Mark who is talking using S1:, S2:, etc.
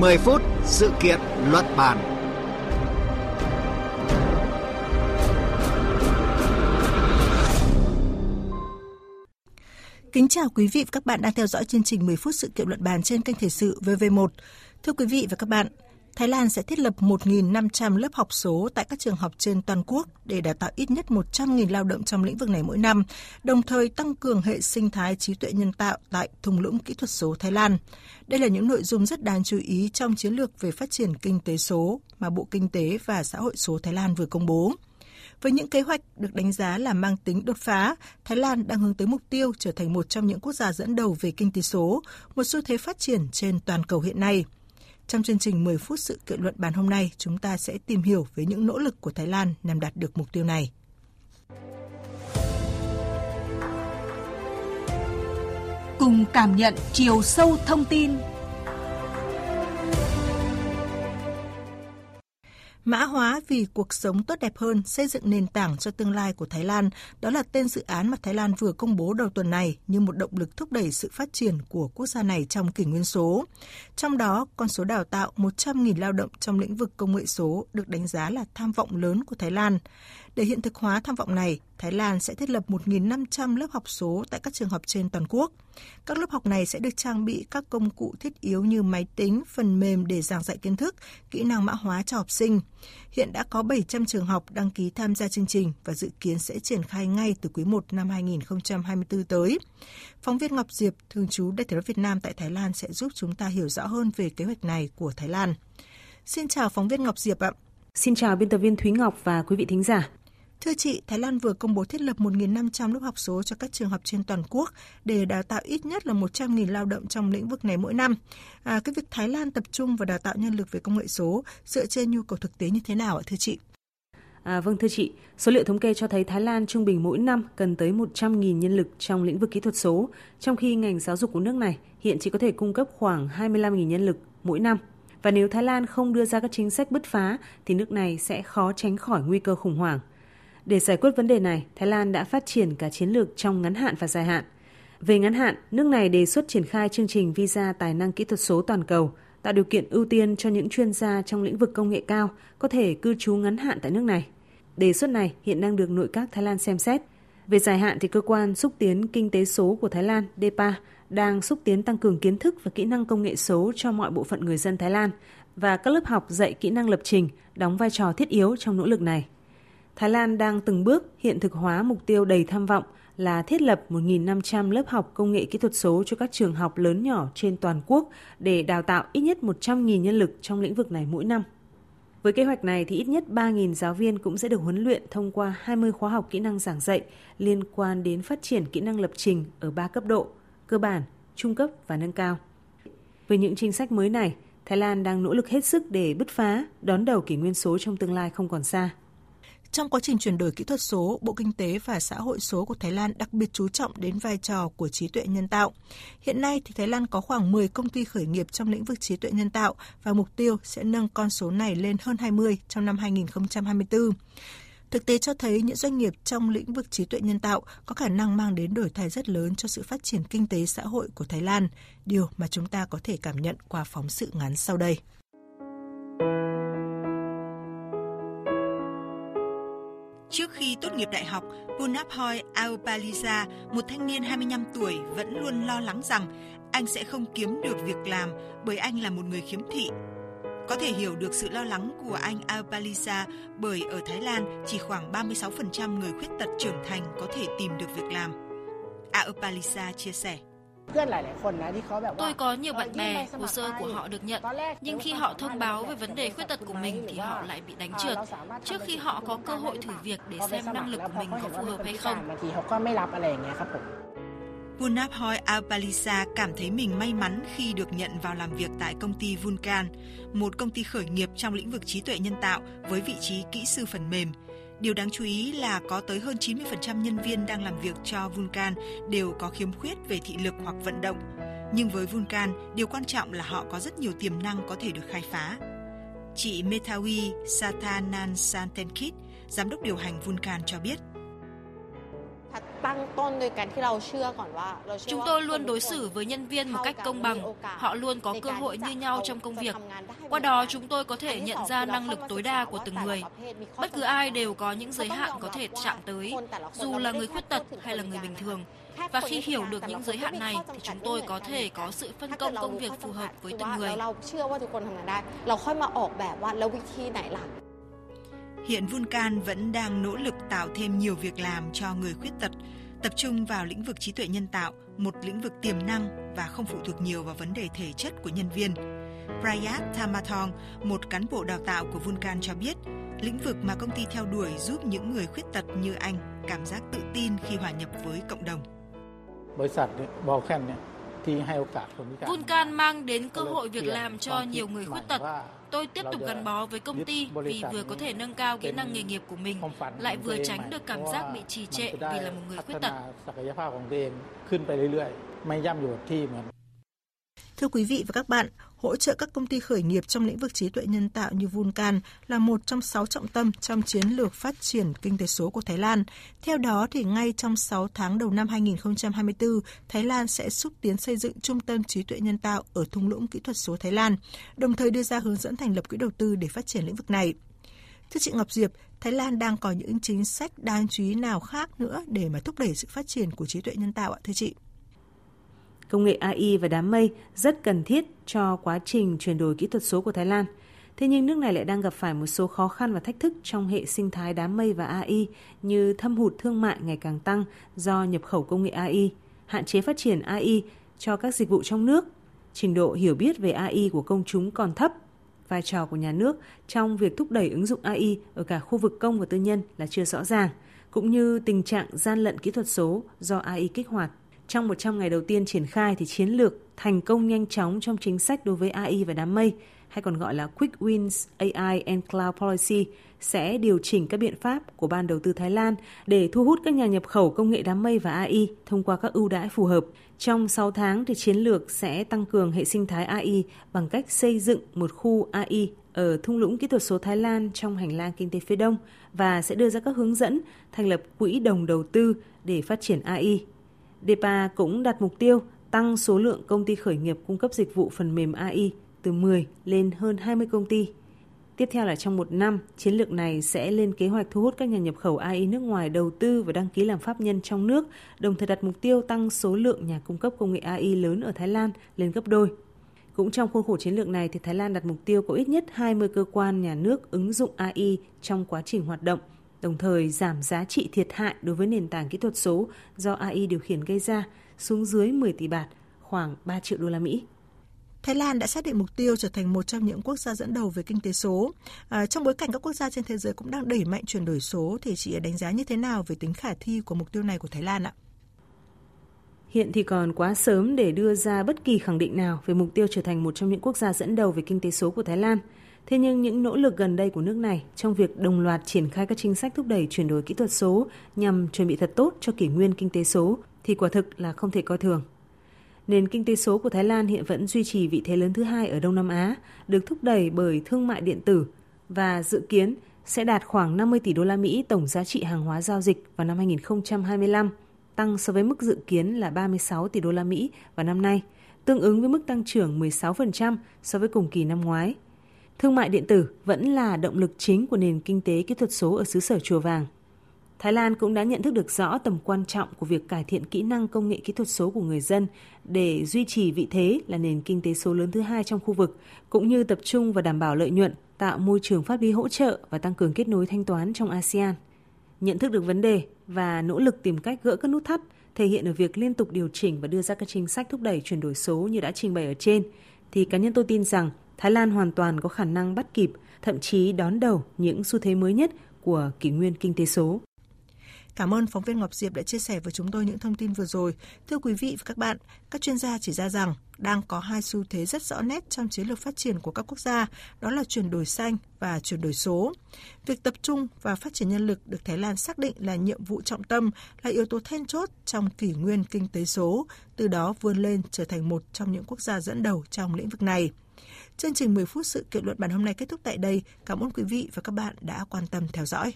S1: 10 phút sự kiện luận bàn.
S2: Kính chào quý vị và các bạn đang theo dõi chương trình 10 phút sự kiện luận bàn trên kênh Thời sự VV1. Thưa quý vị và các bạn, Thái Lan sẽ thiết lập 1.500 lớp học số tại các trường học trên toàn quốc để đào tạo ít nhất 100.000 lao động trong lĩnh vực này mỗi năm, đồng thời tăng cường hệ sinh thái trí tuệ nhân tạo tại thung lũng kỹ thuật số Thái Lan. Đây là những nội dung rất đáng chú ý trong chiến lược về phát triển kinh tế số mà Bộ Kinh tế và Xã hội số Thái Lan vừa công bố. Với những kế hoạch được đánh giá là mang tính đột phá, Thái Lan đang hướng tới mục tiêu trở thành một trong những quốc gia dẫn đầu về kinh tế số, một xu thế phát triển trên toàn cầu hiện nay – trong chương trình 10 phút sự kiện luận bàn hôm nay, chúng ta sẽ tìm hiểu về những nỗ lực của Thái Lan nhằm đạt được mục tiêu này.
S3: Cùng cảm nhận chiều sâu thông tin
S2: Mã hóa vì cuộc sống tốt đẹp hơn, xây dựng nền tảng cho tương lai của Thái Lan, đó là tên dự án mà Thái Lan vừa công bố đầu tuần này như một động lực thúc đẩy sự phát triển của quốc gia này trong kỷ nguyên số. Trong đó, con số đào tạo 100.000 lao động trong lĩnh vực công nghệ số được đánh giá là tham vọng lớn của Thái Lan. Để hiện thực hóa tham vọng này, Thái Lan sẽ thiết lập 1.500 lớp học số tại các trường học trên toàn quốc. Các lớp học này sẽ được trang bị các công cụ thiết yếu như máy tính, phần mềm để giảng dạy kiến thức, kỹ năng mã hóa cho học sinh. Hiện đã có 700 trường học đăng ký tham gia chương trình và dự kiến sẽ triển khai ngay từ quý 1 năm 2024 tới. Phóng viên Ngọc Diệp, thường trú Đại tiếng Việt Nam tại Thái Lan sẽ giúp chúng ta hiểu rõ hơn về kế hoạch này của Thái Lan. Xin chào phóng viên Ngọc Diệp ạ.
S4: Xin chào biên tập viên Thúy Ngọc và quý vị thính giả.
S2: Thưa chị, Thái Lan vừa công bố thiết lập 1.500 lớp học số cho các trường học trên toàn quốc để đào tạo ít nhất là 100.000 lao động trong lĩnh vực này mỗi năm. À, cái việc Thái Lan tập trung vào đào tạo nhân lực về công nghệ số dựa trên nhu cầu thực tế như thế nào ạ thưa chị?
S4: À, vâng thưa chị, số liệu thống kê cho thấy Thái Lan trung bình mỗi năm cần tới 100.000 nhân lực trong lĩnh vực kỹ thuật số, trong khi ngành giáo dục của nước này hiện chỉ có thể cung cấp khoảng 25.000 nhân lực mỗi năm. Và nếu Thái Lan không đưa ra các chính sách bứt phá thì nước này sẽ khó tránh khỏi nguy cơ khủng hoảng. Để giải quyết vấn đề này, Thái Lan đã phát triển cả chiến lược trong ngắn hạn và dài hạn. Về ngắn hạn, nước này đề xuất triển khai chương trình visa tài năng kỹ thuật số toàn cầu, tạo điều kiện ưu tiên cho những chuyên gia trong lĩnh vực công nghệ cao có thể cư trú ngắn hạn tại nước này. Đề xuất này hiện đang được nội các Thái Lan xem xét. Về dài hạn thì cơ quan xúc tiến kinh tế số của Thái Lan, DEPA, đang xúc tiến tăng cường kiến thức và kỹ năng công nghệ số cho mọi bộ phận người dân Thái Lan và các lớp học dạy kỹ năng lập trình đóng vai trò thiết yếu trong nỗ lực này. Thái Lan đang từng bước hiện thực hóa mục tiêu đầy tham vọng là thiết lập 1.500 lớp học công nghệ kỹ thuật số cho các trường học lớn nhỏ trên toàn quốc để đào tạo ít nhất 100.000 nhân lực trong lĩnh vực này mỗi năm. Với kế hoạch này thì ít nhất 3.000 giáo viên cũng sẽ được huấn luyện thông qua 20 khóa học kỹ năng giảng dạy liên quan đến phát triển kỹ năng lập trình ở 3 cấp độ, cơ bản, trung cấp và nâng cao. Với những chính sách mới này, Thái Lan đang nỗ lực hết sức để bứt phá, đón đầu kỷ nguyên số trong tương lai không còn xa.
S2: Trong quá trình chuyển đổi kỹ thuật số, Bộ Kinh tế và Xã hội số của Thái Lan đặc biệt chú trọng đến vai trò của trí tuệ nhân tạo. Hiện nay thì Thái Lan có khoảng 10 công ty khởi nghiệp trong lĩnh vực trí tuệ nhân tạo và mục tiêu sẽ nâng con số này lên hơn 20 trong năm 2024. Thực tế cho thấy những doanh nghiệp trong lĩnh vực trí tuệ nhân tạo có khả năng mang đến đổi thay rất lớn cho sự phát triển kinh tế xã hội của Thái Lan, điều mà chúng ta có thể cảm nhận qua phóng sự ngắn sau đây.
S5: Trước khi tốt nghiệp đại học, Punaphoy Aupaliza, một thanh niên 25 tuổi, vẫn luôn lo lắng rằng anh sẽ không kiếm được việc làm bởi anh là một người khiếm thị. Có thể hiểu được sự lo lắng của anh Aupaliza bởi ở Thái Lan chỉ khoảng 36% người khuyết tật trưởng thành có thể tìm được việc làm. Aupaliza chia sẻ.
S6: Tôi có nhiều bạn bè, hồ sơ của họ được nhận, nhưng khi họ thông báo về vấn đề khuyết tật của mình thì họ lại bị đánh trượt. Trước khi họ có cơ hội thử việc để xem năng lực của mình có phù hợp hay không.
S5: Punaphoy Alpalisa cảm thấy mình may mắn khi được nhận vào làm việc tại công ty Vulcan, một công ty khởi nghiệp trong lĩnh vực trí tuệ nhân tạo với vị trí kỹ sư phần mềm – Điều đáng chú ý là có tới hơn 90% nhân viên đang làm việc cho Vulcan đều có khiếm khuyết về thị lực hoặc vận động. Nhưng với Vulcan, điều quan trọng là họ có rất nhiều tiềm năng có thể được khai phá. Chị Metawi Satanan Santenkit, giám đốc điều hành Vulcan cho biết.
S6: Chúng tôi luôn đối xử với nhân viên một cách công bằng. Họ luôn có cơ hội như nhau trong công việc. Qua đó chúng tôi có thể nhận ra năng lực tối đa của từng người. Bất cứ ai đều có những giới hạn có thể chạm tới, dù là người khuyết tật hay là người bình thường. Và khi hiểu được những giới hạn này thì chúng tôi có thể có sự phân công công việc phù hợp với từng người.
S5: Hiện Vulcan vẫn đang nỗ lực tạo thêm nhiều việc làm cho người khuyết tật, tập trung vào lĩnh vực trí tuệ nhân tạo, một lĩnh vực tiềm năng và không phụ thuộc nhiều vào vấn đề thể chất của nhân viên. Prayat Thamathong, một cán bộ đào tạo của Vulcan cho biết, lĩnh vực mà công ty theo đuổi giúp những người khuyết tật như anh cảm giác tự tin khi hòa nhập với cộng đồng.
S6: Vulcan mang đến cơ hội việc làm cho nhiều người khuyết tật. Tôi tiếp tục gắn bó với công ty vì vừa có thể nâng cao kỹ năng nghề nghiệp của mình, lại vừa tránh được cảm giác bị trì trệ vì là một người khuyết tật.
S2: Thưa quý vị và các bạn, hỗ trợ các công ty khởi nghiệp trong lĩnh vực trí tuệ nhân tạo như Vulcan là một trong sáu trọng tâm trong chiến lược phát triển kinh tế số của Thái Lan. Theo đó, thì ngay trong 6 tháng đầu năm 2024, Thái Lan sẽ xúc tiến xây dựng trung tâm trí tuệ nhân tạo ở thung lũng kỹ thuật số Thái Lan, đồng thời đưa ra hướng dẫn thành lập quỹ đầu tư để phát triển lĩnh vực này. Thưa chị Ngọc Diệp, Thái Lan đang có những chính sách đáng chú ý nào khác nữa để mà thúc đẩy sự phát triển của trí tuệ nhân tạo ạ thưa chị?
S4: Công nghệ AI và đám mây rất cần thiết cho quá trình chuyển đổi kỹ thuật số của Thái Lan. Thế nhưng nước này lại đang gặp phải một số khó khăn và thách thức trong hệ sinh thái đám mây và AI như thâm hụt thương mại ngày càng tăng do nhập khẩu công nghệ AI, hạn chế phát triển AI cho các dịch vụ trong nước, trình độ hiểu biết về AI của công chúng còn thấp, vai trò của nhà nước trong việc thúc đẩy ứng dụng AI ở cả khu vực công và tư nhân là chưa rõ ràng, cũng như tình trạng gian lận kỹ thuật số do AI kích hoạt trong 100 ngày đầu tiên triển khai thì chiến lược thành công nhanh chóng trong chính sách đối với AI và đám mây, hay còn gọi là Quick Wins AI and Cloud Policy, sẽ điều chỉnh các biện pháp của Ban đầu tư Thái Lan để thu hút các nhà nhập khẩu công nghệ đám mây và AI thông qua các ưu đãi phù hợp. Trong 6 tháng thì chiến lược sẽ tăng cường hệ sinh thái AI bằng cách xây dựng một khu AI ở thung lũng kỹ thuật số Thái Lan trong hành lang kinh tế phía Đông và sẽ đưa ra các hướng dẫn thành lập quỹ đồng đầu tư để phát triển AI DEPA cũng đặt mục tiêu tăng số lượng công ty khởi nghiệp cung cấp dịch vụ phần mềm AI từ 10 lên hơn 20 công ty. Tiếp theo là trong một năm, chiến lược này sẽ lên kế hoạch thu hút các nhà nhập khẩu AI nước ngoài đầu tư và đăng ký làm pháp nhân trong nước, đồng thời đặt mục tiêu tăng số lượng nhà cung cấp công nghệ AI lớn ở Thái Lan lên gấp đôi. Cũng trong khuôn khổ chiến lược này, thì Thái Lan đặt mục tiêu có ít nhất 20 cơ quan nhà nước ứng dụng AI trong quá trình hoạt động – đồng thời giảm giá trị thiệt hại đối với nền tảng kỹ thuật số do AI điều khiển gây ra xuống dưới 10 tỷ bạt, khoảng 3 triệu đô la Mỹ.
S2: Thái Lan đã xác định mục tiêu trở thành một trong những quốc gia dẫn đầu về kinh tế số. À, trong bối cảnh các quốc gia trên thế giới cũng đang đẩy mạnh chuyển đổi số, thì chị đánh giá như thế nào về tính khả thi của mục tiêu này của Thái Lan ạ?
S4: Hiện thì còn quá sớm để đưa ra bất kỳ khẳng định nào về mục tiêu trở thành một trong những quốc gia dẫn đầu về kinh tế số của Thái Lan – Thế nhưng những nỗ lực gần đây của nước này trong việc đồng loạt triển khai các chính sách thúc đẩy chuyển đổi kỹ thuật số nhằm chuẩn bị thật tốt cho kỷ nguyên kinh tế số thì quả thực là không thể coi thường. Nền kinh tế số của Thái Lan hiện vẫn duy trì vị thế lớn thứ hai ở Đông Nam Á, được thúc đẩy bởi thương mại điện tử và dự kiến sẽ đạt khoảng 50 tỷ đô la Mỹ tổng giá trị hàng hóa giao dịch vào năm 2025, tăng so với mức dự kiến là 36 tỷ đô la Mỹ vào năm nay, tương ứng với mức tăng trưởng 16% so với cùng kỳ năm ngoái. Thương mại điện tử vẫn là động lực chính của nền kinh tế kỹ thuật số ở xứ sở Chùa Vàng. Thái Lan cũng đã nhận thức được rõ tầm quan trọng của việc cải thiện kỹ năng công nghệ kỹ thuật số của người dân để duy trì vị thế là nền kinh tế số lớn thứ hai trong khu vực, cũng như tập trung và đảm bảo lợi nhuận, tạo môi trường pháp lý hỗ trợ và tăng cường kết nối thanh toán trong ASEAN. Nhận thức được vấn đề và nỗ lực tìm cách gỡ các nút thắt thể hiện ở việc liên tục điều chỉnh và đưa ra các chính sách thúc đẩy chuyển đổi số như đã trình bày ở trên, thì cá nhân tôi tin rằng Thái Lan hoàn toàn có khả năng bắt kịp, thậm chí đón đầu những xu thế mới nhất của kỷ nguyên kinh tế số.
S2: Cảm ơn phóng viên Ngọc Diệp đã chia sẻ với chúng tôi những thông tin vừa rồi. Thưa quý vị và các bạn, các chuyên gia chỉ ra rằng đang có hai xu thế rất rõ nét trong chiến lược phát triển của các quốc gia, đó là chuyển đổi xanh và chuyển đổi số. Việc tập trung và phát triển nhân lực được Thái Lan xác định là nhiệm vụ trọng tâm, là yếu tố then chốt trong kỷ nguyên kinh tế số, từ đó vươn lên trở thành một trong những quốc gia dẫn đầu trong lĩnh vực này. Chương trình 10 phút sự kiện luận bản hôm nay kết thúc tại đây. Cảm ơn quý vị và các bạn đã quan tâm theo dõi.